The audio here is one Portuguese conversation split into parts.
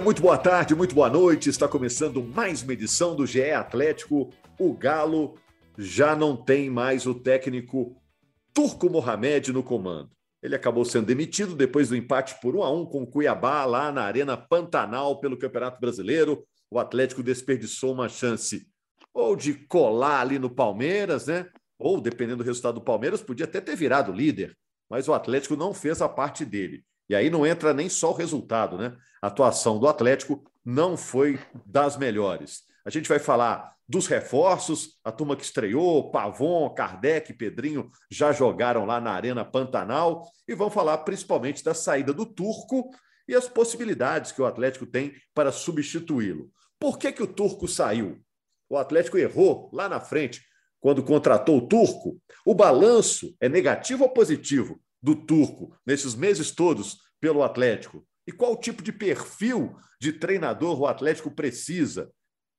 Muito boa tarde, muito boa noite. Está começando mais uma edição do GE Atlético. O Galo já não tem mais o técnico Turco Mohamed no comando. Ele acabou sendo demitido depois do empate por 1 a 1 com Cuiabá lá na Arena Pantanal pelo Campeonato Brasileiro. O Atlético desperdiçou uma chance ou de colar ali no Palmeiras, né? Ou dependendo do resultado do Palmeiras, podia até ter virado líder, mas o Atlético não fez a parte dele. E aí não entra nem só o resultado, né? A atuação do Atlético não foi das melhores. A gente vai falar dos reforços, a turma que estreou, Pavon, Kardec, Pedrinho já jogaram lá na Arena Pantanal e vão falar principalmente da saída do Turco e as possibilidades que o Atlético tem para substituí-lo. Por que, que o Turco saiu? O Atlético errou lá na frente quando contratou o Turco. O balanço é negativo ou positivo? Do Turco nesses meses todos pelo Atlético? E qual tipo de perfil de treinador o Atlético precisa?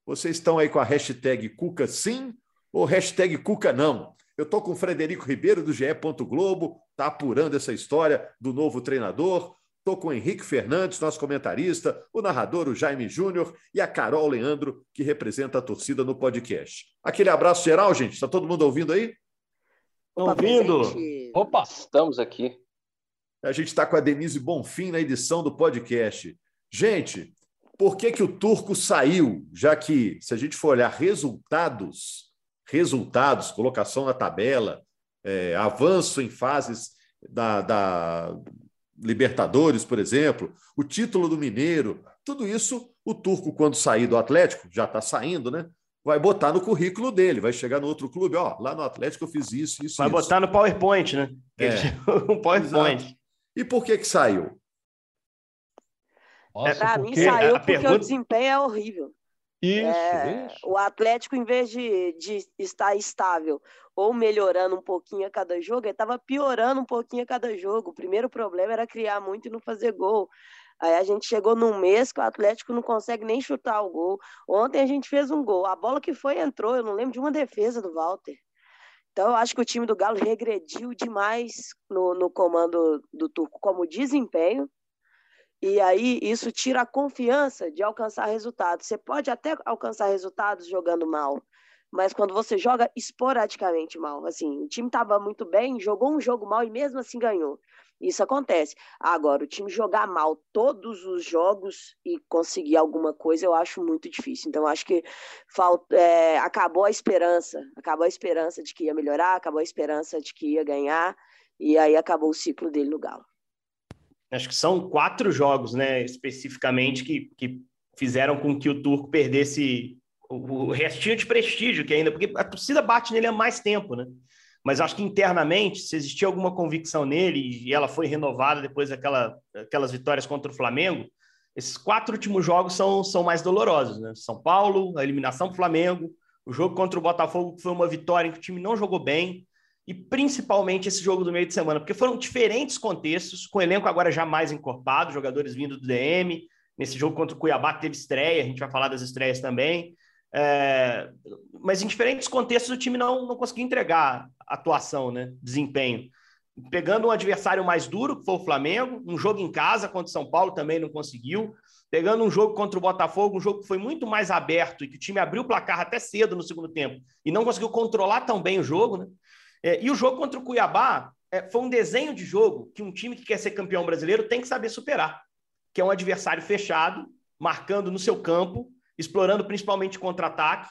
Vocês estão aí com a hashtag Cuca sim ou hashtag Cuca não? Eu estou com o Frederico Ribeiro do GE. Globo, está apurando essa história do novo treinador. Estou com o Henrique Fernandes, nosso comentarista, o narrador, o Jaime Júnior, e a Carol Leandro, que representa a torcida no podcast. Aquele abraço geral, gente. Está todo mundo ouvindo aí? Ouvindo? Opa, estamos aqui. A gente está com a Denise Bonfim na edição do podcast. Gente, por que, que o Turco saiu? Já que, se a gente for olhar resultados, resultados, colocação na tabela, é, avanço em fases da, da Libertadores, por exemplo, o título do Mineiro, tudo isso, o Turco, quando sair do Atlético, já está saindo, né? Vai botar no currículo dele, vai chegar no outro clube, ó, lá no Atlético eu fiz isso, isso, Vai isso. botar no PowerPoint, né? É. um PowerPoint. Exato. E por que que saiu? Nossa, pra mim saiu porque pergunta... o desempenho é horrível. Isso, é, isso, O Atlético, em vez de, de estar estável ou melhorando um pouquinho a cada jogo, ele estava piorando um pouquinho a cada jogo. O primeiro problema era criar muito e não fazer gol. Aí a gente chegou num mês que o Atlético não consegue nem chutar o gol. Ontem a gente fez um gol. A bola que foi entrou, eu não lembro de uma defesa do Walter. Então eu acho que o time do Galo regrediu demais no, no comando do Turco como desempenho. E aí isso tira a confiança de alcançar resultados. Você pode até alcançar resultados jogando mal, mas quando você joga esporadicamente mal, assim, o time estava muito bem, jogou um jogo mal e mesmo assim ganhou. Isso acontece. Agora, o time jogar mal todos os jogos e conseguir alguma coisa, eu acho muito difícil. Então, acho que falta, é, acabou a esperança. Acabou a esperança de que ia melhorar, acabou a esperança de que ia ganhar, e aí acabou o ciclo dele no Galo. Acho que são quatro jogos, né, especificamente, que, que fizeram com que o Turco perdesse o restinho de prestígio que ainda, porque a torcida bate nele há mais tempo, né? Mas acho que internamente, se existia alguma convicção nele e ela foi renovada depois daquela, daquelas vitórias contra o Flamengo, esses quatro últimos jogos são, são mais dolorosos. Né? São Paulo, a eliminação do Flamengo, o jogo contra o Botafogo, que foi uma vitória em que o time não jogou bem, e principalmente esse jogo do meio de semana, porque foram diferentes contextos, com o elenco agora já mais encorpado, jogadores vindo do DM. Nesse jogo contra o Cuiabá teve estreia, a gente vai falar das estreias também. É, mas em diferentes contextos o time não, não conseguiu entregar atuação, né? desempenho. Pegando um adversário mais duro, que foi o Flamengo, um jogo em casa contra o São Paulo também não conseguiu. Pegando um jogo contra o Botafogo, um jogo que foi muito mais aberto e que o time abriu o placar até cedo no segundo tempo e não conseguiu controlar tão bem o jogo. Né? É, e o jogo contra o Cuiabá é, foi um desenho de jogo que um time que quer ser campeão brasileiro tem que saber superar, que é um adversário fechado, marcando no seu campo, explorando principalmente contra-ataque.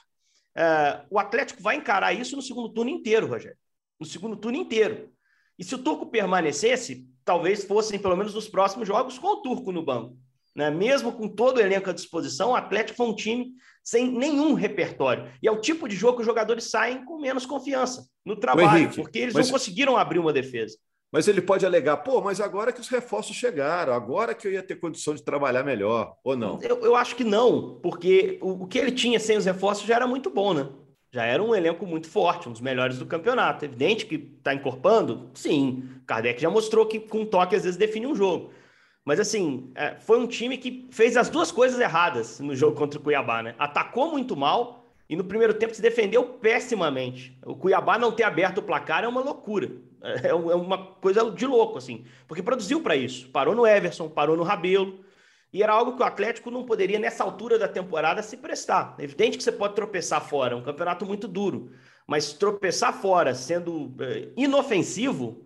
É, o Atlético vai encarar isso no segundo turno inteiro, Rogério. No segundo turno inteiro. E se o Turco permanecesse, talvez fossem pelo menos nos próximos jogos com o Turco no banco. Né? Mesmo com todo o elenco à disposição, o Atlético foi um time sem nenhum repertório. E é o tipo de jogo que os jogadores saem com menos confiança no trabalho, porque eles mas... não conseguiram abrir uma defesa. Mas ele pode alegar, pô, mas agora que os reforços chegaram, agora que eu ia ter condição de trabalhar melhor, ou não? Eu, eu acho que não, porque o, o, que ele tinha sem os reforços já era muito bom, né? Já era um elenco muito forte, um dos melhores do campeonato. Evidente que está encorpando? Sim. Kardec já mostrou que com um toque às vezes define um jogo. Mas assim, é, foi um time que fez as duas coisas erradas no jogo contra o Cuiabá, né? Atacou muito mal e no primeiro tempo se defendeu pessimamente. O Cuiabá não ter aberto o placar é uma loucura. É, é uma coisa de louco, assim. Porque produziu para isso. Parou no Everson, parou no Rabelo. E era algo que o Atlético não poderia, nessa altura da temporada, se prestar. É evidente que você pode tropeçar fora, é um campeonato muito duro. Mas tropeçar fora, sendo é, inofensivo,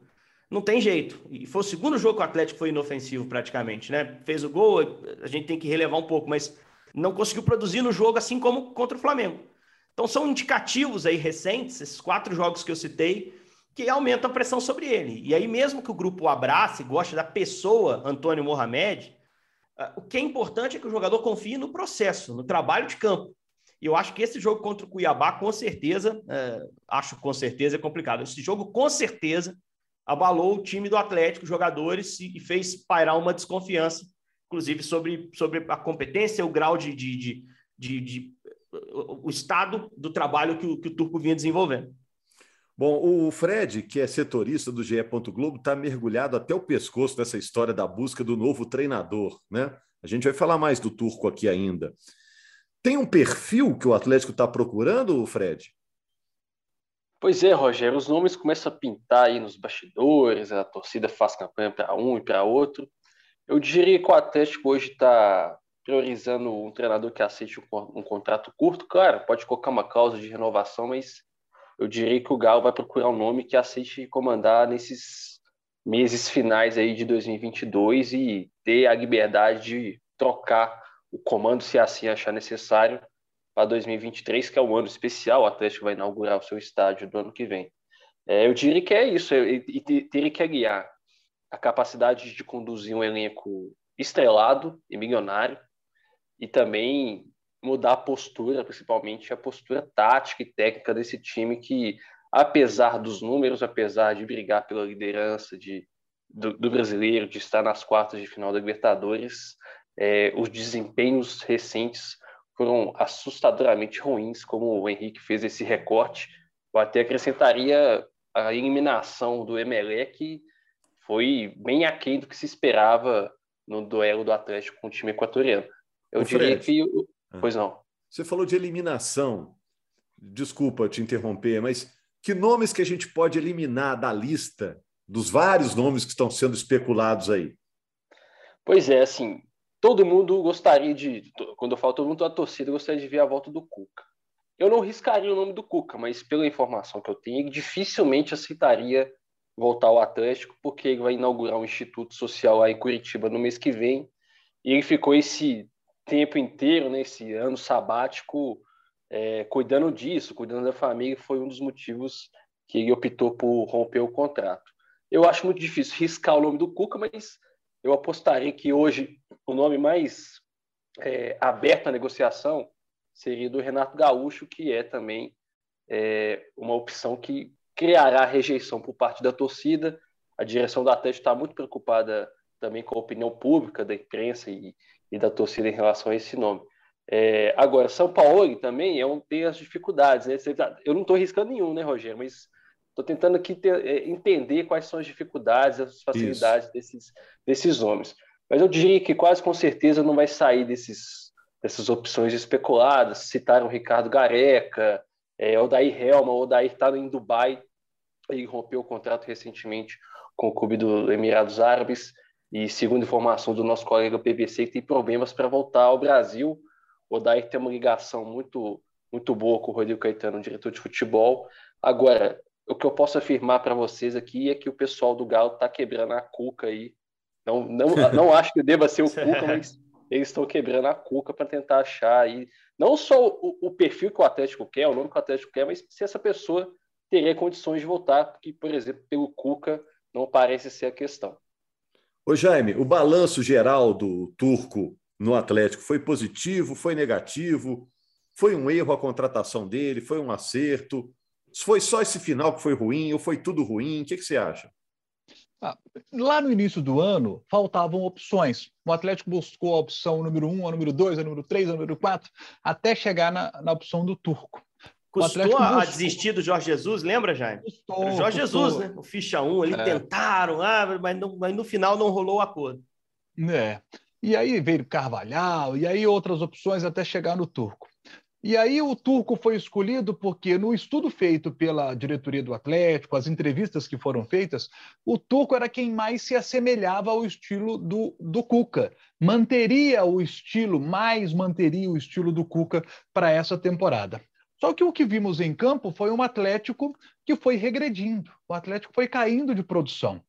não tem jeito. E foi o segundo jogo que o Atlético foi inofensivo, praticamente, né? Fez o gol, a gente tem que relevar um pouco, mas não conseguiu produzir no jogo, assim como contra o Flamengo. Então são indicativos aí recentes, esses quatro jogos que eu citei, que aumentam a pressão sobre ele. E aí, mesmo que o grupo abrace, goste da pessoa Antônio Mohamed, ah, o que é importante é que o jogador confie no processo, no trabalho de campo. E eu acho que esse jogo contra o Cuiabá, com certeza, é, acho com certeza é complicado. Esse jogo, com certeza, abalou o time do Atlético, jogadores, e fez pairar uma desconfiança, inclusive sobre, sobre a competência, o grau de, de, de, de, de o estado do trabalho que o, que o Turco vinha desenvolvendo. Bom, o Fred, que é setorista do GE. Globo, está mergulhado até o pescoço nessa história da busca do novo treinador, né? A gente vai falar mais do turco aqui ainda. Tem um perfil que o Atlético está procurando, Fred? Pois é, Rogério, os nomes começam a pintar aí nos bastidores, a torcida faz campanha para um e para outro. Eu diria que o Atlético hoje está priorizando um treinador que aceite um, contrato curto. Claro, pode colocar uma cláusula de renovação, mas eu diria que o Galo vai procurar um nome que aceite comandar nesses meses finais aí de 2022 e ter a liberdade de trocar o comando se assim achar necessário para 2023, que é um ano especial, o Atlético vai inaugurar o seu estádio do ano que vem. É, eu diria que é isso, e teria que aliar a capacidade de conduzir um elenco estrelado e milionário e também mudar a postura, principalmente a postura tática e técnica desse time que, apesar dos números, apesar de brigar pela liderança de, do, do brasileiro, de estar nas quartas de final da Libertadores, é, os desempenhos recentes foram assustadoramente ruins, como o Henrique fez esse recorte. Eu até acrescentaria a eliminação do Emelec, foi bem aquém do que se esperava no duelo do Atlético com o time equatoriano. Eu o diria Fred. que. Pois não. Você falou de eliminação. Desculpa te interromper, mas que nomes que a gente pode eliminar da lista dos vários nomes que estão sendo especulados aí? Pois é, assim, todo mundo gostaria de, quando eu falo todo mundo, a torcida gostaria de ver a volta do Cuca. Eu não riscaria o nome do Cuca, mas pela informação que eu tenho, ele dificilmente aceitaria voltar ao Atlético, porque ele vai inaugurar um instituto social lá em Curitiba no mês que vem, e ele ficou esse tempo inteiro, nesse ano sabático, é, cuidando disso, cuidando da família, foi um dos motivos que ele optou por romper o contrato. Eu acho muito difícil riscar o nome do Cuca, mas eu apostaria que hoje o nome mais é, aberto à negociação seria do Renato Gaúcho, que é também é, uma opção que criará rejeição por parte da torcida. A direção do Atlético está muito preocupada também com a opinião pública da imprensa e, e da torcida em relação a esse nome. É, agora, São Paulo também é um, tem as dificuldades. Né? Eu não estou arriscando nenhum, né, Rogério? Mas estou tentando aqui ter, é, entender quais são as dificuldades, as facilidades desses, desses nomes. Mas eu diria que quase com certeza não vai sair desses, dessas opções especuladas. Citaram Ricardo Gareca, é, o Daí Helma, o Daí está em Dubai e rompeu o contrato recentemente com o clube do Emirados Árabes e segundo informação do nosso colega PVC, tem problemas para voltar ao Brasil. O Odair tem uma ligação muito, muito boa com o Rodrigo Caetano, diretor de futebol. Agora, o que eu posso afirmar para vocês aqui é que o pessoal do Galo está quebrando a cuca aí. Não, não, não acho que deva ser o Cuca, mas eles estão quebrando a cuca para tentar achar aí não só o, o, perfil que o Atlético quer, o nome que o Atlético quer, mas se essa pessoa teria condições de voltar, porque, por exemplo, pelo Cuca não parece ser a questão. Ô Jaime, o balanço geral do Turco no Atlético foi positivo, foi negativo? Foi um erro a contratação dele? Foi um acerto? Foi só esse final que foi ruim ou foi tudo ruim? O que, que você acha? Ah, lá no início do ano, faltavam opções. O Atlético buscou a opção número 1, a número 2, a número 3, a número 4, até chegar na, na opção do Turco. Custou a desistir do Jorge Jesus, lembra, Jaime? Custou, o Jorge custou. Jesus, né? O ficha 1, eles é. tentaram, ah, mas, não, mas no final não rolou o acordo. É. E aí veio Carvalhal, e aí outras opções até chegar no Turco. E aí o Turco foi escolhido porque no estudo feito pela diretoria do Atlético, as entrevistas que foram feitas, o Turco era quem mais se assemelhava ao estilo do, do Cuca. Manteria o estilo, mais manteria o estilo do Cuca para essa temporada. Só que o que vimos em campo foi um Atlético que foi regredindo, o Atlético foi caindo de produção.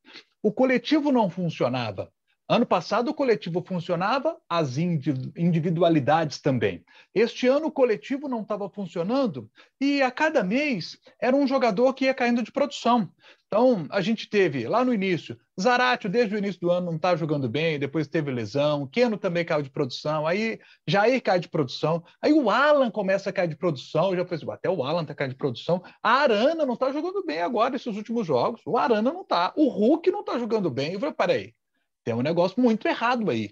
O coletivo não funcionava. Ano passado o coletivo funcionava, as individualidades também. Este ano o coletivo não estava funcionando e a cada mês era um jogador que ia caindo de produção. Então a gente teve lá no início, Zaratio desde o início do ano não está jogando bem, depois teve lesão, Keno também caiu de produção, aí Jair cai de produção, aí o Alan começa a cair de produção, já foi assim, até o Alan está caindo de produção, a Arana não está jogando bem agora esses últimos jogos, o Arana não está, o Hulk não está jogando bem. Eu falei, peraí, tem um negócio muito errado aí.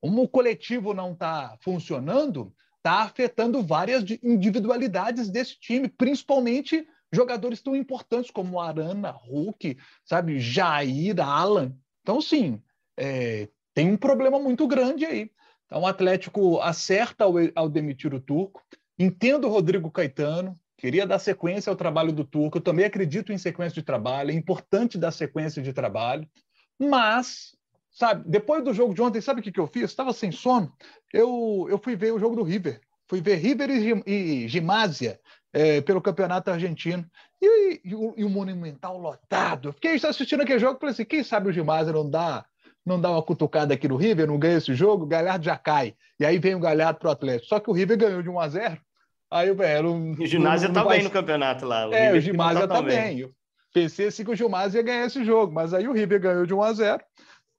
Como o coletivo não está funcionando, está afetando várias individualidades desse time, principalmente jogadores tão importantes como Arana, Hulk, sabe, Jair, Alan. Então, sim, é, tem um problema muito grande aí. Então, o Atlético acerta ao, ao demitir o Turco. Entendo o Rodrigo Caetano, queria dar sequência ao trabalho do Turco. Eu também acredito em sequência de trabalho, é importante dar sequência de trabalho, mas Sabe, depois do jogo de ontem, sabe o que, que eu fiz? Estava sem sono. Eu, eu fui ver o jogo do River. Fui ver River e, e Gimásia é, pelo Campeonato Argentino. E, e, o, e, o, Monumental lotado. Fiquei assistindo aquele jogo e falei assim: quem sabe o Gimásia não dá, não dá uma cutucada aqui no River, não ganha esse jogo, o Galhardo já cai. E aí vem o Galhardo para o Atlético. Só que o River ganhou de 1 a 0 Aí, velho. O Gimásia tá bem no campeonato lá. O é, River o Gimásia tá, tá bem. Eu pensei assim que o Gimásia ia ganhar esse jogo, mas aí o River ganhou de 1 a 0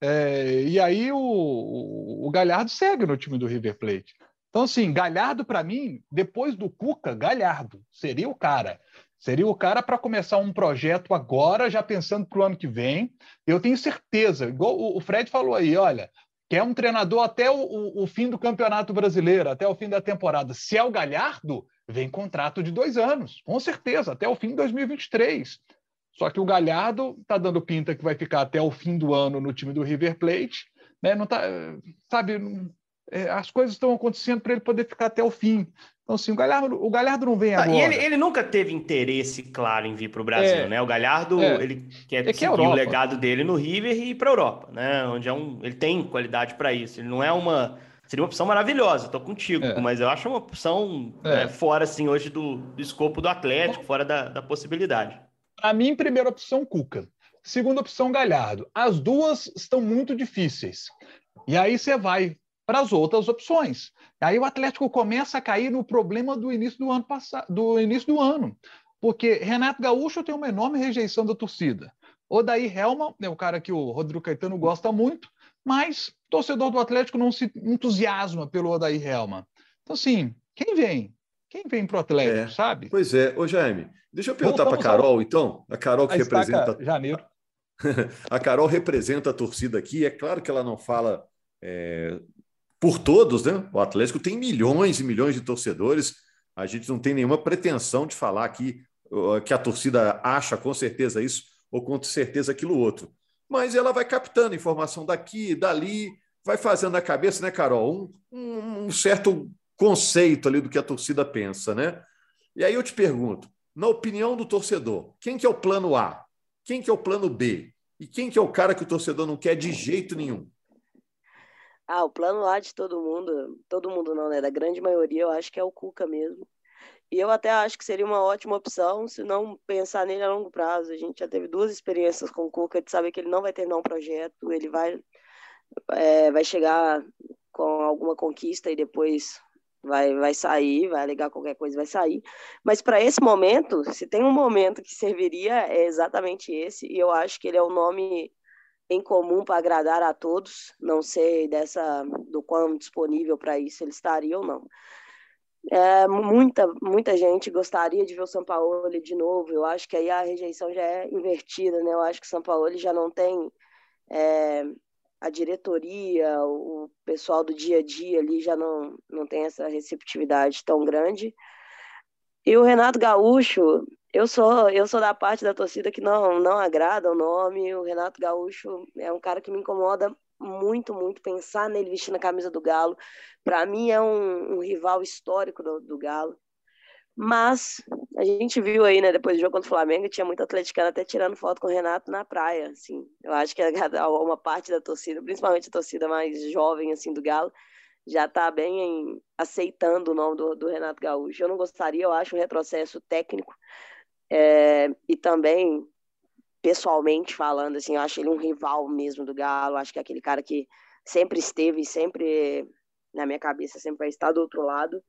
é, e aí o, o, Galhardo segue no time do River Plate. Então, assim, Galhardo, para mim, depois do Cuca, Galhardo seria o cara. Seria o cara para começar um projeto agora, já pensando para o ano que vem. Eu tenho certeza, igual o Fred falou aí, olha, quer um treinador até o, o, fim do Campeonato Brasileiro, até o fim da temporada. Se é o Galhardo, vem contrato de dois anos, com certeza, até o fim de 2023. Só que o Galhardo está dando pinta que vai ficar até o fim do ano no time do River Plate. Né? Não tá, sabe, é, as coisas estão acontecendo para ele poder ficar até o fim. Então, assim, o Galhardo, o Galhardo não vem agora. Ah, e ele, ele, nunca teve interesse claro em vir para o Brasil, é, né? O Galhardo, é, ele quer é que é seguir o legado dele no River e ir para a Europa, né? Onde é um, ele tem qualidade para isso. Ele não é uma... Seria uma opção maravilhosa, estou contigo, é. mas eu acho uma opção fora, assim, hoje do, do escopo do Atlético, fora da, da possibilidade. Para mim, primeira opção, Cuca. Segunda opção, Galhardo. As duas estão muito difíceis. E aí você vai para as outras opções. Aí o Atlético começa a cair no problema do início do ano passado, do início do ano. Porque Renato Gaúcho tem uma enorme rejeição da torcida. O Daí Helma é o cara que o Rodrigo Caetano gosta muito, mas o torcedor do Atlético não se entusiasma pelo Odair Helma. Então, assim, quem vem? Quem vem para o Atlético, é, sabe? Pois é. Ô, Jaime, deixa eu perguntar para a Carol, então. A Carol que a representa. Janeiro. a Carol representa a torcida aqui. É claro que ela não fala é, por todos, né? O Atlético tem milhões e milhões de torcedores. A gente não tem nenhuma pretensão de falar aqui que a torcida acha com certeza isso ou com certeza aquilo outro. Mas ela vai captando informação daqui, dali, vai fazendo a cabeça, né, Carol? Um, um, um certo conceito ali do que a torcida pensa, né? E aí eu te pergunto, na opinião do torcedor, quem que é o plano A? Quem que é o plano B? E quem que é o cara que o torcedor não quer de jeito nenhum? Ah, o plano A de todo mundo, todo mundo não, né? Da grande maioria, eu acho que é o Cuca mesmo. E eu até acho que seria uma ótima opção se não pensar nele a longo prazo. A gente já teve duas experiências com o Cuca de saber que ele não vai terminar um projeto, ele vai, é, vai chegar com alguma conquista e depois vai, vai sair, vai alegar qualquer coisa, vai sair. Mas para esse momento, se tem um momento que serviria, é exatamente esse, e eu acho que ele é o nome em comum para agradar a todos, não sei dessa do quão disponível para isso ele estaria ou não. É, muita, muita gente gostaria de ver o São Paulo de novo. Eu acho que aí a rejeição já é invertida, né? Eu acho que o São Paulo já não tem é, a diretoria, o pessoal do dia a dia ali já não, não tem essa receptividade tão grande. E o Renato Gaúcho, eu sou eu sou da parte da torcida que não não agrada o nome. O Renato Gaúcho é um cara que me incomoda muito, muito pensar nele vestindo a camisa do Galo. Para mim é um, um, rival histórico do, do, Galo. Mas a gente viu aí, né, depois do jogo contra o Flamengo, tinha muito atleticano até tirando foto com o Renato na praia, assim. Eu acho que uma parte da torcida, principalmente a torcida mais jovem assim do Galo, já está bem em, aceitando o nome do, do, Renato Gaúcho. Eu não gostaria, eu acho um retrocesso técnico é, e também pessoalmente falando, assim, eu acho ele um rival mesmo do Galo, acho que é aquele cara que sempre esteve, sempre na minha cabeça, sempre vai estar do outro lado.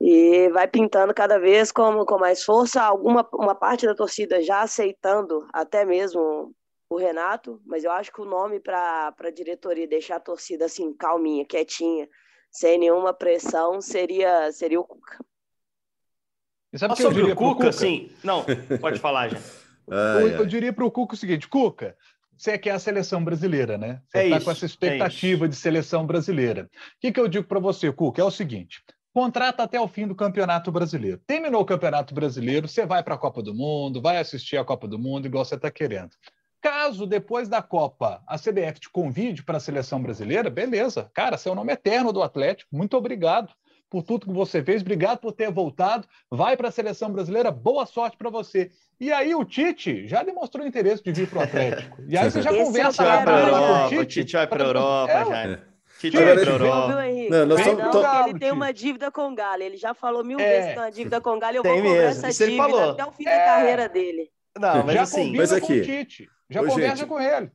E vai pintando cada vez com, com mais força, alguma uma parte da torcida já aceitando até mesmo o Renato, mas eu acho que o nome para a diretoria deixar a torcida assim calminha, quietinha, sem nenhuma pressão, seria seria o Cuca. E sabe que sobre o Cuca, Cuca, sim. Não, pode falar já. Ai, eu, eu diria para o Cuca o seguinte: Cuca, você quer a seleção brasileira, né? Você está é com essa é expectativa é de seleção brasileira. O que, que eu digo para você, Cuca? É o seguinte: contrata até o fim do Campeonato Brasileiro. Terminou o Campeonato Brasileiro, você vai para a Copa do Mundo, vai assistir a Copa do Mundo igual você está querendo. Caso depois da Copa a CBF te convide para a seleção brasileira, beleza. Cara, seu nome é eterno do Atlético, muito obrigado por tudo que você fez, obrigado por ter voltado. Vai para a seleção brasileira, boa sorte para você. E aí o Tite já demonstrou interesse de vir para o Atlético. E aí você já Esse conversa lá para Europa. O Tite vai para a Europa é, já. Tite vai para Europa. Não, nós não, tô... Ele tem uma dívida com o Galo. Ele já falou mil é. vezes que tem uma dívida com o Galo. Eu tem vou cobrar essa dívida até o fim é. da carreira dele. Não, mas já assim, mas aqui, com o Tite. Já Ô, conversa gente, com ele.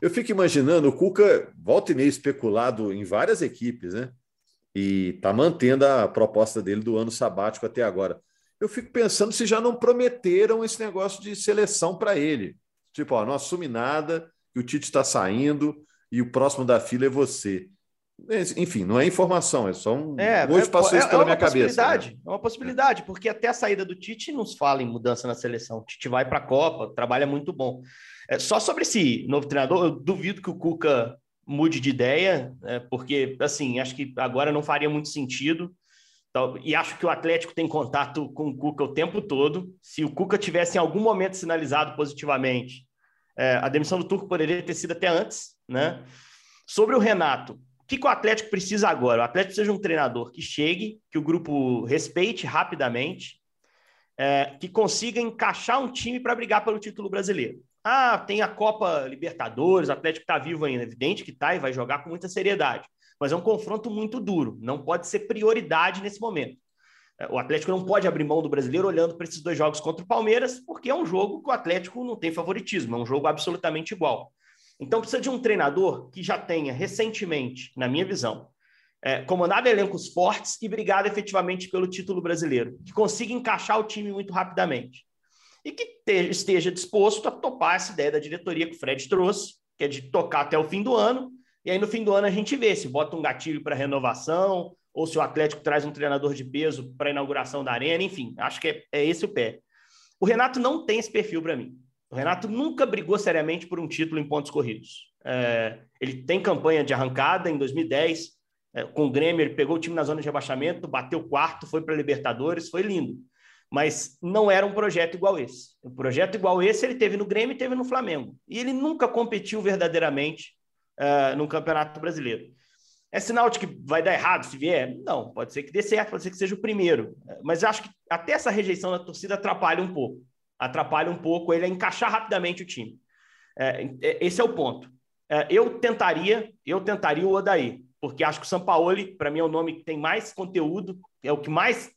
Eu fico imaginando o Cuca volta e meio especulado em várias equipes, né? E está mantendo a proposta dele do ano sabático até agora. Eu fico pensando se já não prometeram esse negócio de seleção para ele. Tipo, ó, não assume nada, que o Tite está saindo e o próximo da fila é você. Enfim, não é informação, é só um. É, Hoje passou é, isso pela é minha cabeça. Né? É uma possibilidade, porque até a saída do Tite nos fala em mudança na seleção. O Tite vai para a Copa, trabalha muito bom. É, só sobre esse novo treinador, eu duvido que o Cuca mude de ideia, né, porque, assim, acho que agora não faria muito sentido. E acho que o Atlético tem contato com o Cuca o tempo todo. Se o Cuca tivesse em algum momento sinalizado positivamente, é, a demissão do Turco poderia ter sido até antes, né? Sobre o Renato, o que, que o Atlético precisa agora? O Atlético de um treinador que chegue, que o grupo respeite rapidamente, é, que consiga encaixar um time para brigar pelo título brasileiro. Ah, tem a Copa Libertadores, o Atlético está vivo ainda. Evidente que está e vai jogar com muita seriedade. Mas é um confronto muito duro. Não pode ser prioridade nesse momento. É, o Atlético não pode abrir mão do brasileiro olhando para esses dois jogos contra o Palmeiras, porque é um jogo que o Atlético não tem favoritismo, é um jogo absolutamente igual. Então precisa de um treinador que já tenha recentemente, na minha visão, é, comandado elencos fortes e brigado efetivamente pelo título brasileiro, que consiga encaixar o time muito rapidamente e que esteja disposto a topar essa ideia da diretoria que o Fred trouxe, que é de tocar até o fim do ano, e aí no fim do ano a gente vê se bota um gatilho para renovação, ou se o Atlético traz um treinador de peso para a inauguração da arena, enfim, acho que é, é esse o pé. O Renato não tem esse perfil para mim. O Renato nunca brigou seriamente por um título em pontos corridos. É, ele tem campanha de arrancada em 2010, é, com o Grêmio, ele pegou o time na zona de rebaixamento, bateu quarto, foi para Libertadores, foi lindo mas não era um projeto igual esse. Um projeto igual esse ele teve no Grêmio e teve no Flamengo. E ele nunca competiu verdadeiramente uh, no Campeonato Brasileiro. É sinal de que vai dar errado se vier? Não, pode ser que dê certo, pode ser que seja o primeiro. Mas acho que até essa rejeição da torcida atrapalha um pouco. Atrapalha um pouco ele a encaixar rapidamente o time. É, esse é o ponto. É, eu tentaria, eu tentaria o Odaí, porque acho que o Sampaoli, para mim, é o nome que tem mais conteúdo, é o que mais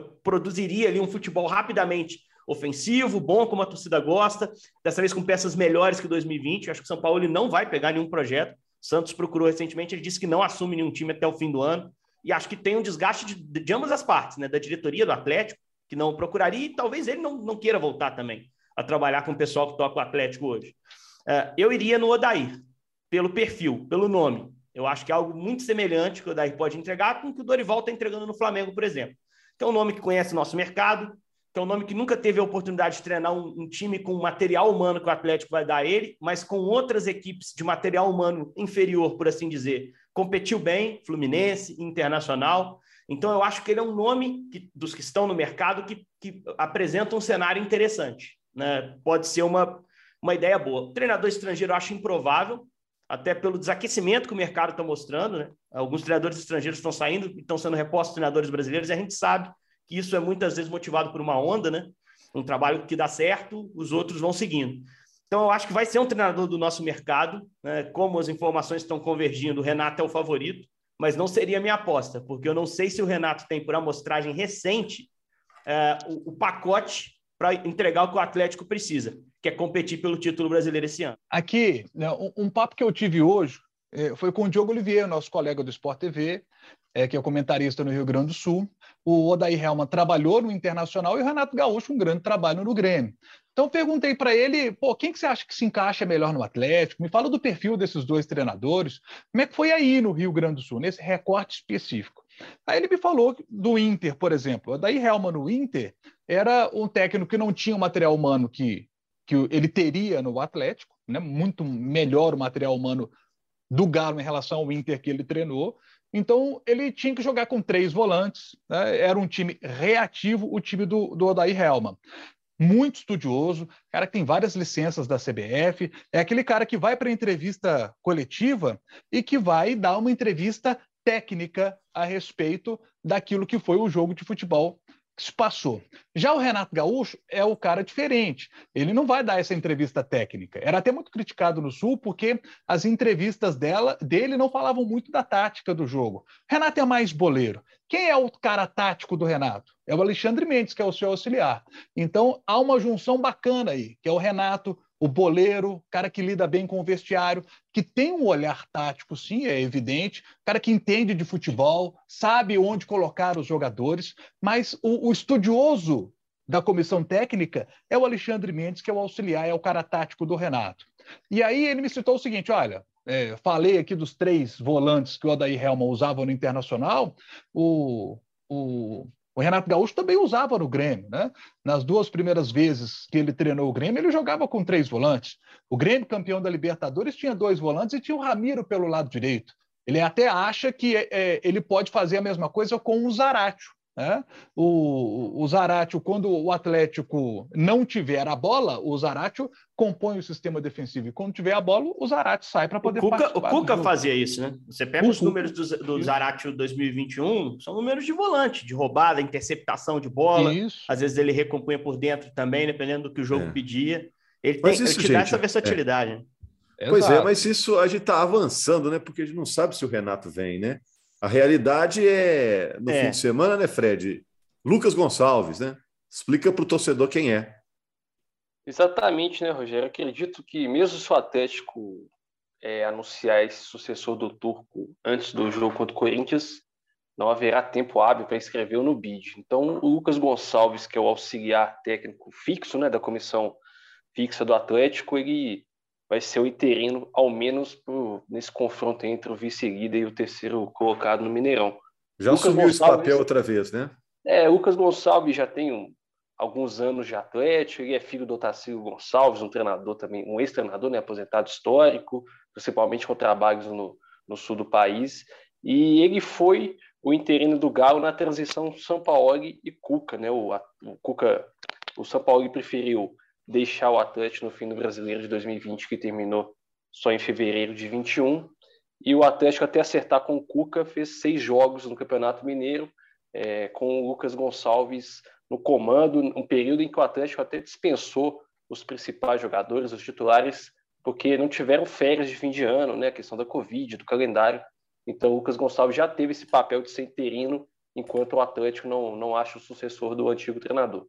produziria ali um futebol rapidamente ofensivo, bom, como a torcida gosta, dessa vez com peças melhores que 2020. Eu acho que o São Paulo ele não vai pegar nenhum projeto. Santos procurou recentemente, ele disse que não assume nenhum time até o fim do ano. E acho que tem um desgaste de, de ambas as partes, né? Da diretoria do Atlético, que não procuraria, e talvez ele não, não queira voltar também a trabalhar com o pessoal que toca o Atlético hoje. Uh, eu iria no Odair, pelo perfil, pelo nome. Eu acho que é algo muito semelhante que o Odair pode entregar com o que o Dorival está entregando no Flamengo, por exemplo. Que é um nome que conhece nosso mercado, que é um nome que nunca teve a oportunidade de treinar um, um time com material humano que o Atlético vai dar a ele, mas com outras equipes de material humano inferior, por assim dizer. Competiu bem, Fluminense, Internacional. Então, eu acho que ele é um nome que, dos que estão no mercado que, que apresenta um cenário interessante. Né? Pode ser uma, uma ideia boa. O treinador estrangeiro eu acho improvável, até pelo desaquecimento que o mercado está mostrando. Né? Alguns treinadores estrangeiros estão saindo e estão sendo repostos treinadores brasileiros, e a gente sabe que isso é muitas vezes motivado por uma onda, né? um trabalho que dá certo, os outros vão seguindo. Então, eu acho que vai ser um treinador do nosso mercado, né? como as informações estão convergindo, o Renato é o favorito, mas não seria minha aposta, porque eu não sei se o Renato tem, por amostragem recente, é, o, o pacote para entregar o que o Atlético precisa que é competir pelo título brasileiro esse ano. Aqui, né, um, um, papo que eu tive hoje é, foi com o Diogo Oliveira, nosso colega do Sport TV, é, que é comentarista no Rio Grande do Sul. O Odair Helman trabalhou no Internacional e o Renato Gaúcho um grande trabalho no Grêmio. Então perguntei para ele, pô, quem que você acha que se encaixa melhor no Atlético? Me fala do perfil desses dois treinadores. Como é que foi aí no Rio Grande do Sul, nesse recorte específico? Aí ele me falou do Inter, por exemplo. Odair Helman no Inter era um técnico que não tinha o material humano que que ele teria no Atlético, né? muito melhor o material humano do Galo em relação ao Inter que ele treinou. Então, ele tinha que jogar com três volantes. Né? Era um time reativo, o time do, do Odair Helman. Muito estudioso, cara que tem várias licenças da CBF. É aquele cara que vai para a entrevista coletiva e que vai dar uma entrevista técnica a respeito daquilo que foi o jogo de futebol se passou. Já o Renato Gaúcho é o cara diferente. Ele não vai dar essa entrevista técnica. Era até muito criticado no Sul porque as entrevistas dela, dele não falavam muito da tática do jogo. Renato é mais boleiro. Quem é o cara tático do Renato? É o Alexandre Mendes, que é o seu auxiliar. Então há uma junção bacana aí, que é o Renato o boleiro, cara que lida bem com o vestiário, que tem um olhar tático, sim, é evidente, cara que entende de futebol, sabe onde colocar os jogadores, mas o, o estudioso da comissão técnica é o Alexandre Mendes, que é o auxiliar, é o cara tático do Renato. E aí ele me citou o seguinte: olha, é, falei aqui dos três volantes que o Odair Helma usava no Internacional, o, o o Renato Gaúcho também usava no Grêmio, né? Nas duas primeiras vezes que ele treinou o Grêmio, ele jogava com três volantes. O Grêmio, campeão da Libertadores, tinha dois volantes e tinha o Ramiro pelo lado direito. Ele até acha que é, ele pode fazer a mesma coisa com o Zaratio. Né? O, o Zaratio, quando o Atlético não tiver a bola, o Zaratio compõe o sistema defensivo. E quando tiver a bola, o Zaratio sai para poder o Cuca, O Cuca fazia isso, né? Você pega o os Cuca. números do, do Zaratio 2021, são números de volante, de roubada, interceptação de bola. Isso. Às vezes ele recompunha por dentro também, dependendo do que o jogo é. pedia. Ele, tem, isso, ele te dá essa versatilidade. É. Né? Pois é, mas isso a gente está avançando, né? Porque a gente não sabe se o Renato vem, né? A realidade é, no é. fim de semana, né, Fred? Lucas Gonçalves, né? Explica para o torcedor quem é. Exatamente, né, Rogério? Acredito que mesmo se o Atlético é, anunciar esse sucessor do Turco antes do jogo contra o Corinthians, não haverá tempo hábil para inscrever no BID. Então, o Lucas Gonçalves, que é o auxiliar técnico fixo né, da comissão fixa do Atlético, ele vai ser o interino, ao menos pro, nesse confronto entre o vice-líder e o terceiro colocado no Mineirão. Já Lucas assumiu esse papel outra vez, né? É, Lucas Gonçalves já tem um, alguns anos de Atlético, ele é filho do Otacílio Gonçalves, um treinador também, um ex-treinador, né, aposentado histórico, principalmente com trabalhos no, no sul do país, e ele foi o interino do Galo na transição São Paulo e Cuca, né? O, o Cuca, o São Paulo preferiu deixar o Atlético no fim do Brasileiro de 2020, que terminou só em fevereiro de 21. E o Atlético, até acertar com o Cuca, fez seis jogos no Campeonato Mineiro, é, com o Lucas Gonçalves no comando, um período em que o Atlético até dispensou os principais jogadores, os titulares, porque não tiveram férias de fim de ano, né? A questão da Covid, do calendário. Então, o Lucas Gonçalves já teve esse papel de ser interino, enquanto o Atlético não, não acha o sucessor do antigo treinador.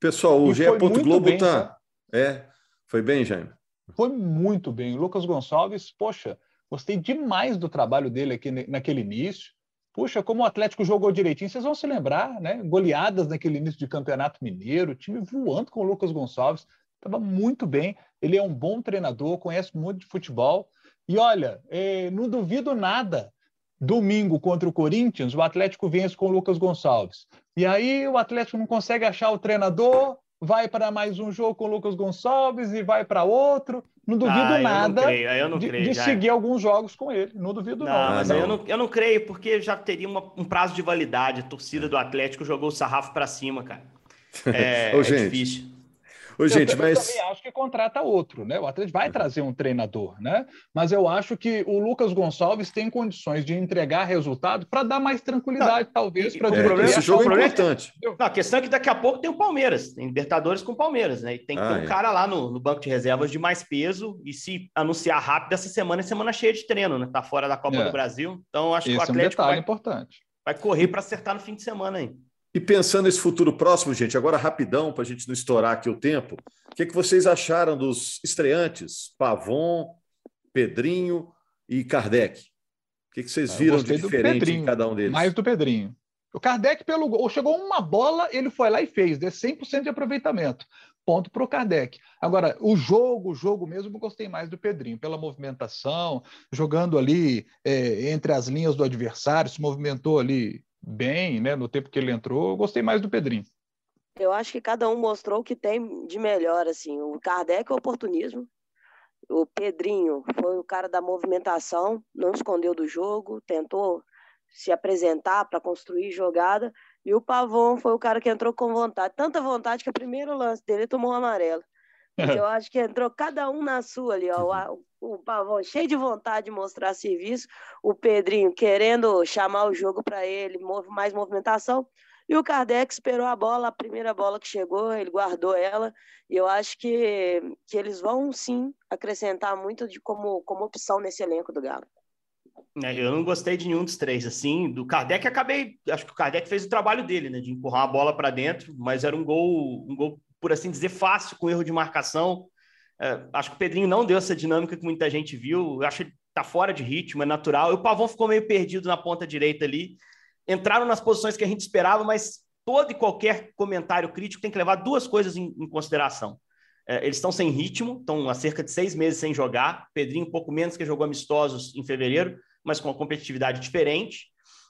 Pessoal, o GE. Globo está. É, foi bem, Jaime? Foi muito bem. O Lucas Gonçalves, poxa, gostei demais do trabalho dele aqui naquele início. Puxa, como o Atlético jogou direitinho, vocês vão se lembrar, né? Goleadas naquele início de campeonato mineiro, time voando com o Lucas Gonçalves, estava muito bem. Ele é um bom treinador, conhece muito de futebol. E olha, é, não duvido nada. Domingo contra o Corinthians, o Atlético vence com o Lucas Gonçalves. E aí o Atlético não consegue achar o treinador, vai para mais um jogo com o Lucas Gonçalves e vai para outro. Não duvido ah, nada não não de, creio, de seguir alguns jogos com ele. Não duvido não. não. Mas não. Eu, não, eu não creio, porque já teria uma, um prazo de validade. A torcida do Atlético jogou o sarrafo para cima, cara. É, Ô, é gente, difícil. Ô, gente, eu, mas... eu também acho que contrata outro, né? O Atlético vai trazer um treinador, né? Mas eu acho que o Lucas Gonçalves tem condições de entregar resultado para dar mais tranquilidade, não, talvez, para é, problema, Esse jogo é importante. Não, a questão é que daqui a pouco tem o Palmeiras, tem Libertadores com o Palmeiras, né? E tem que ah, ter um é. cara lá no, no, banco de reservas de mais peso e se anunciar rápido essa semana é semana cheia de treino, né? Tá fora da Copa é. do Brasil. Então acho Esse que o Atlético é um vai, importante. vai correr para acertar no fim de semana aí. E pensando nesse futuro próximo, gente, agora rapidão, para a gente não estourar aqui o tempo, o que, que vocês acharam dos estreantes? Pavon, Pedrinho e Kardec? O que, que vocês ah, viram de diferente em cada um deles? Mais do Pedrinho. O Kardec, pelo gol, chegou uma bola, ele foi lá e fez, deu 100% de aproveitamento. Ponto para o Kardec. Agora, o jogo, o jogo mesmo, eu gostei mais do Pedrinho, pela movimentação, jogando ali é, entre as linhas do adversário, se movimentou ali bem, né, no tempo que ele entrou. Eu gostei mais do Pedrinho. Eu acho que cada um mostrou o que tem de melhor, assim. O Kardec é oportunismo. O Pedrinho foi o cara da movimentação, não escondeu do jogo, tentou se apresentar para construir jogada. E o Pavon foi o cara que entrou com vontade, tanta vontade que o primeiro lance dele tomou um amarelo. eu acho que entrou cada um na sua ali, ó. O, o Pavão cheio de vontade de mostrar serviço, o Pedrinho querendo chamar o jogo para ele, mais movimentação. E o Kardec esperou a bola, a primeira bola que chegou, ele guardou ela. E eu acho que, que eles vão sim acrescentar muito de como, como opção nesse elenco do Galo. É, eu não gostei de nenhum dos três, assim. Do Kardec, acabei. Acho que o Kardec fez o trabalho dele, né? De empurrar a bola para dentro, mas era um gol, um gol, por assim dizer, fácil, com erro de marcação. É, acho que o Pedrinho não deu essa dinâmica que muita gente viu. Eu acho que tá fora de ritmo, é natural. E o Pavão ficou meio perdido na ponta direita ali. Entraram nas posições que a gente esperava, mas todo e qualquer comentário crítico tem que levar duas coisas em, em consideração. É, eles estão sem ritmo, estão há cerca de seis meses sem jogar. Pedrinho, um pouco menos, que jogou amistosos em fevereiro, mas com uma competitividade diferente.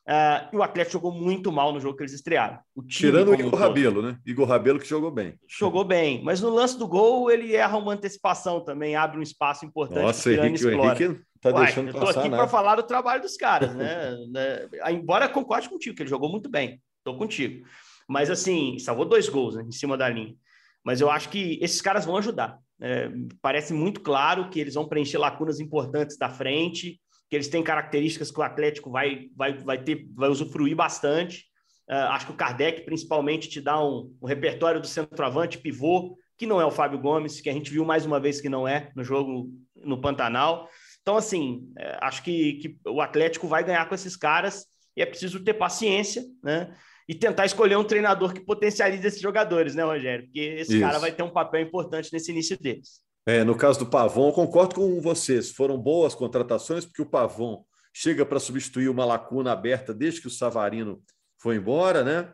Uh, e o Atlético jogou muito mal no jogo que eles estrearam. O Tirando o Igor Rabelo, né? Igor Rabelo que jogou bem. Jogou bem, mas no lance do gol ele erra uma antecipação também, abre um espaço importante. Nossa, Henrique, o Henrique tá Uai, deixando eu tô aqui para falar do trabalho dos caras, né? né? Embora concorde contigo, que ele jogou muito bem. Tô contigo. Mas assim, salvou dois gols né, em cima da linha. Mas eu acho que esses caras vão ajudar. É, parece muito claro que eles vão preencher lacunas importantes da frente que eles têm características que o Atlético vai, vai, vai, ter, vai usufruir bastante. Uh, acho que o Kardec, principalmente, te dá um, um, repertório do centroavante pivô, que não é o Fábio Gomes, que a gente viu mais uma vez que não é no jogo no Pantanal. Então, assim, é, acho que, que o Atlético vai ganhar com esses caras e é preciso ter paciência, né? E tentar escolher um treinador que potencialize esses jogadores, né, Rogério? Porque esse Isso. cara vai ter um papel importante nesse início deles. É, no caso do Pavon, concordo com vocês. Foram boas contratações, porque o Pavon chega para substituir uma lacuna aberta desde que o Savarino foi embora, né?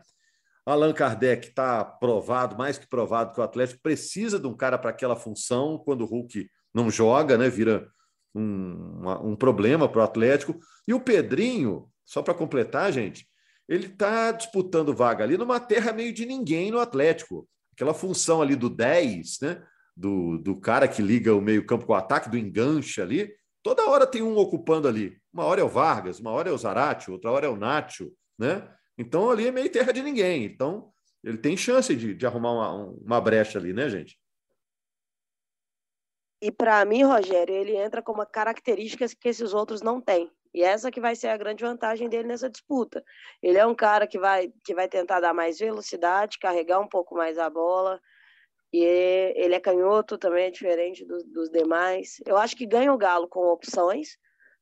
Allan Kardec está provado, mais que provado, que o Atlético precisa de um cara para aquela função quando o Hulk não joga, né? Vira um, um problema para o Atlético. E o Pedrinho, só para completar, gente, ele está disputando vaga ali numa terra meio de ninguém no Atlético. Aquela função ali do 10, né? Do, do cara que liga o meio-campo com o ataque, do enganche ali. Toda hora tem um ocupando ali. Uma hora é o Vargas, uma hora é o Zarate, outra hora é o Nacho, né? Então ali é meio terra de ninguém. Então ele tem chance de, de arrumar uma, uma brecha ali, né, gente? E para mim, Rogério, ele entra com uma característica que esses outros não têm. E essa que vai ser a grande vantagem dele nessa disputa. Ele é um cara que vai, que vai tentar dar mais velocidade, carregar um pouco mais a bola, e ele é canhoto também, é diferente dos, dos demais. Eu acho que ganha o Galo com opções.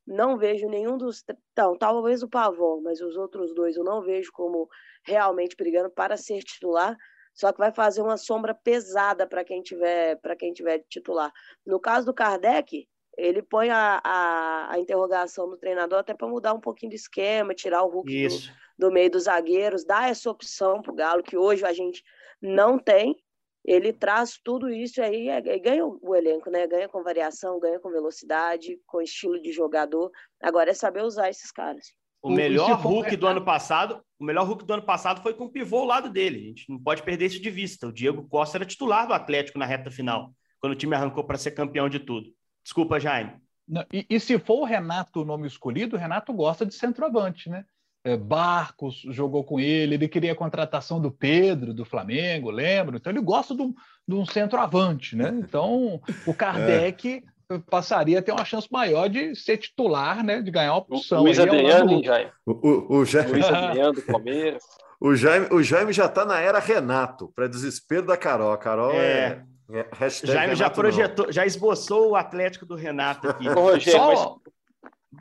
Não vejo nenhum dos. Então, talvez o Pavon, mas os outros dois eu não vejo como realmente brigando para ser titular. Só que vai fazer uma sombra pesada para quem tiver para quem tiver titular. No caso do Kardec, ele põe a, a, a interrogação no treinador até para mudar um pouquinho de esquema, tirar o Hulk do, do, meio dos zagueiros, dar essa opção para o Galo, que hoje a gente não tem ele traz tudo isso aí, é, é, ganha o elenco, né? Ganha com variação, ganha com velocidade, com estilo de jogador. Agora é saber usar esses caras. O melhor Hulk do ano passado, o melhor Hulk do ano passado foi com o pivô ao lado dele. A gente não pode perder isso de vista. O Diego Costa era titular do Atlético na reta final, quando o time arrancou para ser campeão de tudo. Desculpa, Jaime. Não, e, e, se for o Renato o nome escolhido, o Renato gosta de centroavante, né? É, Barcos jogou com ele, ele queria a contratação do Pedro, do Flamengo, lembro. Então ele gosta de um, de um centroavante, né? Então o Kardec é. passaria a ter uma chance maior de ser titular, né? De ganhar uma opção. Luiz Adriano, Jaime. O, o, o Jaime. Luiz Adriano do Palmeiras. O Jaime, o Jaime já está na era Renato, para desespero da Carol. A Carol é. é... Jaime já projetou, não. já esboçou o Atlético do Renato aqui. Ô, Rogério, Só...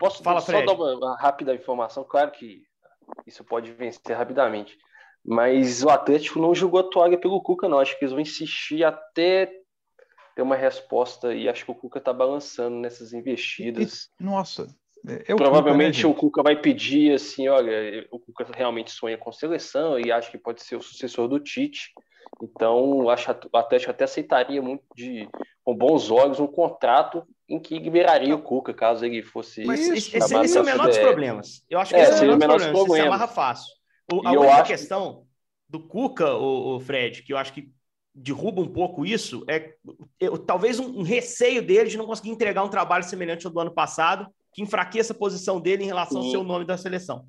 posso Fala, só Fred. dar uma, uma rápida informação? Claro que isso pode vencer rapidamente. Mas o Atlético não jogou a toalha pelo Cuca, não. Acho que eles vão insistir até ter uma resposta e acho que o Cuca tá balançando nessas investidas. Nossa. É Provavelmente Cuca, né, o Cuca vai pedir assim, olha, o Cuca realmente sonha com seleção e acho que pode ser o sucessor do Tite. Então, acho o Atlético até aceitaria muito de com bons olhos um contrato em que liberaria o Cuca, caso ele fosse. Mas esse, esse, esse é o menor dos problemas. Eu acho que é, esse é o menor dos problemas. problemas. Isso é amarra fácil. O, a única acho... questão do Cuca, o, o, Fred, que eu acho que derruba um pouco isso, é eu, talvez um, um, receio dele de não conseguir entregar um trabalho semelhante ao do ano passado, que enfraqueça a posição dele em relação Sim. ao seu nome da seleção.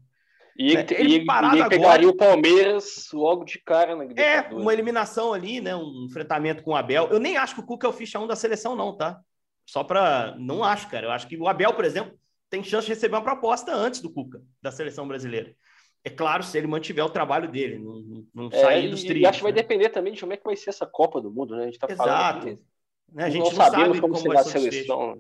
E ele, né? ele, ele, ele pegaria agora, o Palmeiras logo de cara na É, uma eliminação ali, né? Um enfrentamento com o Abel. Eu nem acho que o Cuca é o ficha 1 da seleção, não, tá? Só para. Não acho, cara. Eu acho que o Abel, por exemplo, tem chance de receber uma proposta antes do Cuca, da seleção brasileira. É claro, se ele mantiver o trabalho dele, não, não é, sair dos trilhos. E acho que vai né? depender também de como é que vai ser essa Copa do Mundo, né? A gente tá Exato. falando. Aqui, né? A gente não, não sabe como, como será a seleção.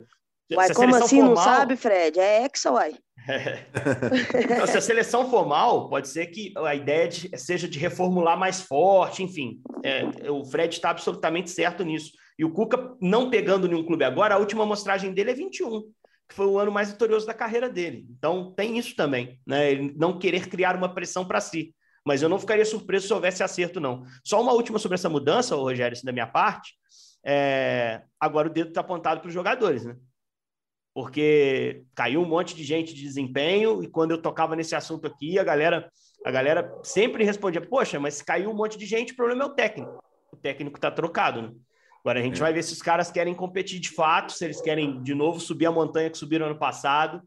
Uai, como assim formal... não sabe, Fred? É Hexa, uai. É. Então, se a seleção for mal, pode ser que a ideia de, seja de reformular mais forte, enfim. É, o Fred está absolutamente certo nisso. E o Cuca, não pegando nenhum clube agora, a última amostragem dele é 21, que foi o ano mais vitorioso da carreira dele. Então tem isso também, né? Ele não querer criar uma pressão para si. Mas eu não ficaria surpreso se houvesse acerto, não. Só uma última sobre essa mudança, Rogério, isso da minha parte. É... Agora o dedo está apontado para os jogadores, né? Porque caiu um monte de gente de desempenho e quando eu tocava nesse assunto aqui, a galera, a galera sempre respondia: "Poxa, mas caiu um monte de gente, o problema é o técnico. O técnico está trocado, né? Agora a gente é. vai ver se os caras querem competir de fato, se eles querem de novo subir a montanha que subiram ano passado.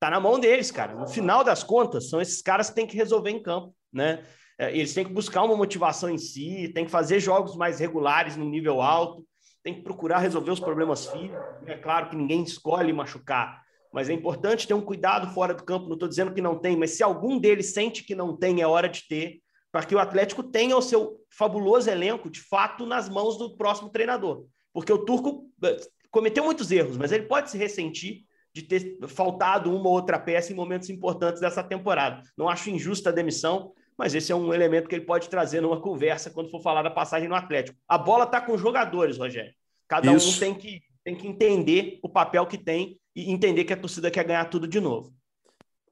Tá na mão deles, cara. No final das contas, são esses caras que têm que resolver em campo, né? É, eles têm que buscar uma motivação em si, têm que fazer jogos mais regulares no nível alto tem que procurar resolver os problemas físicos. É claro que ninguém escolhe machucar, mas é importante ter um cuidado fora do campo. Não estou dizendo que não tem, mas se algum deles sente que não tem, é hora de ter, para que o Atlético tenha o seu fabuloso elenco, de fato, nas mãos do próximo treinador. Porque o Turco eh, cometeu muitos erros, mas ele pode se ressentir de ter faltado uma ou outra peça em momentos importantes dessa temporada. Não acho injusta a demissão, mas esse é um elemento que ele pode trazer numa conversa quando for falar da passagem no Atlético. A bola está com os jogadores, Rogério. Cada Isso. um tem que, tem que entender o papel que tem e entender que a torcida quer ganhar tudo de novo.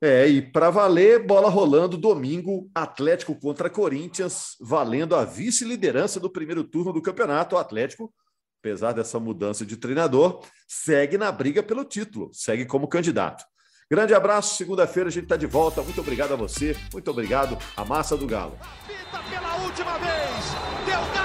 É, e para valer, bola rolando domingo, Atlético contra Corinthians, valendo a vice-liderança do primeiro turno do campeonato. O Atlético, apesar dessa mudança de treinador, segue na briga pelo título, segue como candidato. Grande abraço, segunda-feira a gente está de volta. Muito obrigado a você, muito obrigado a massa do Galo. Pela última vez, deu!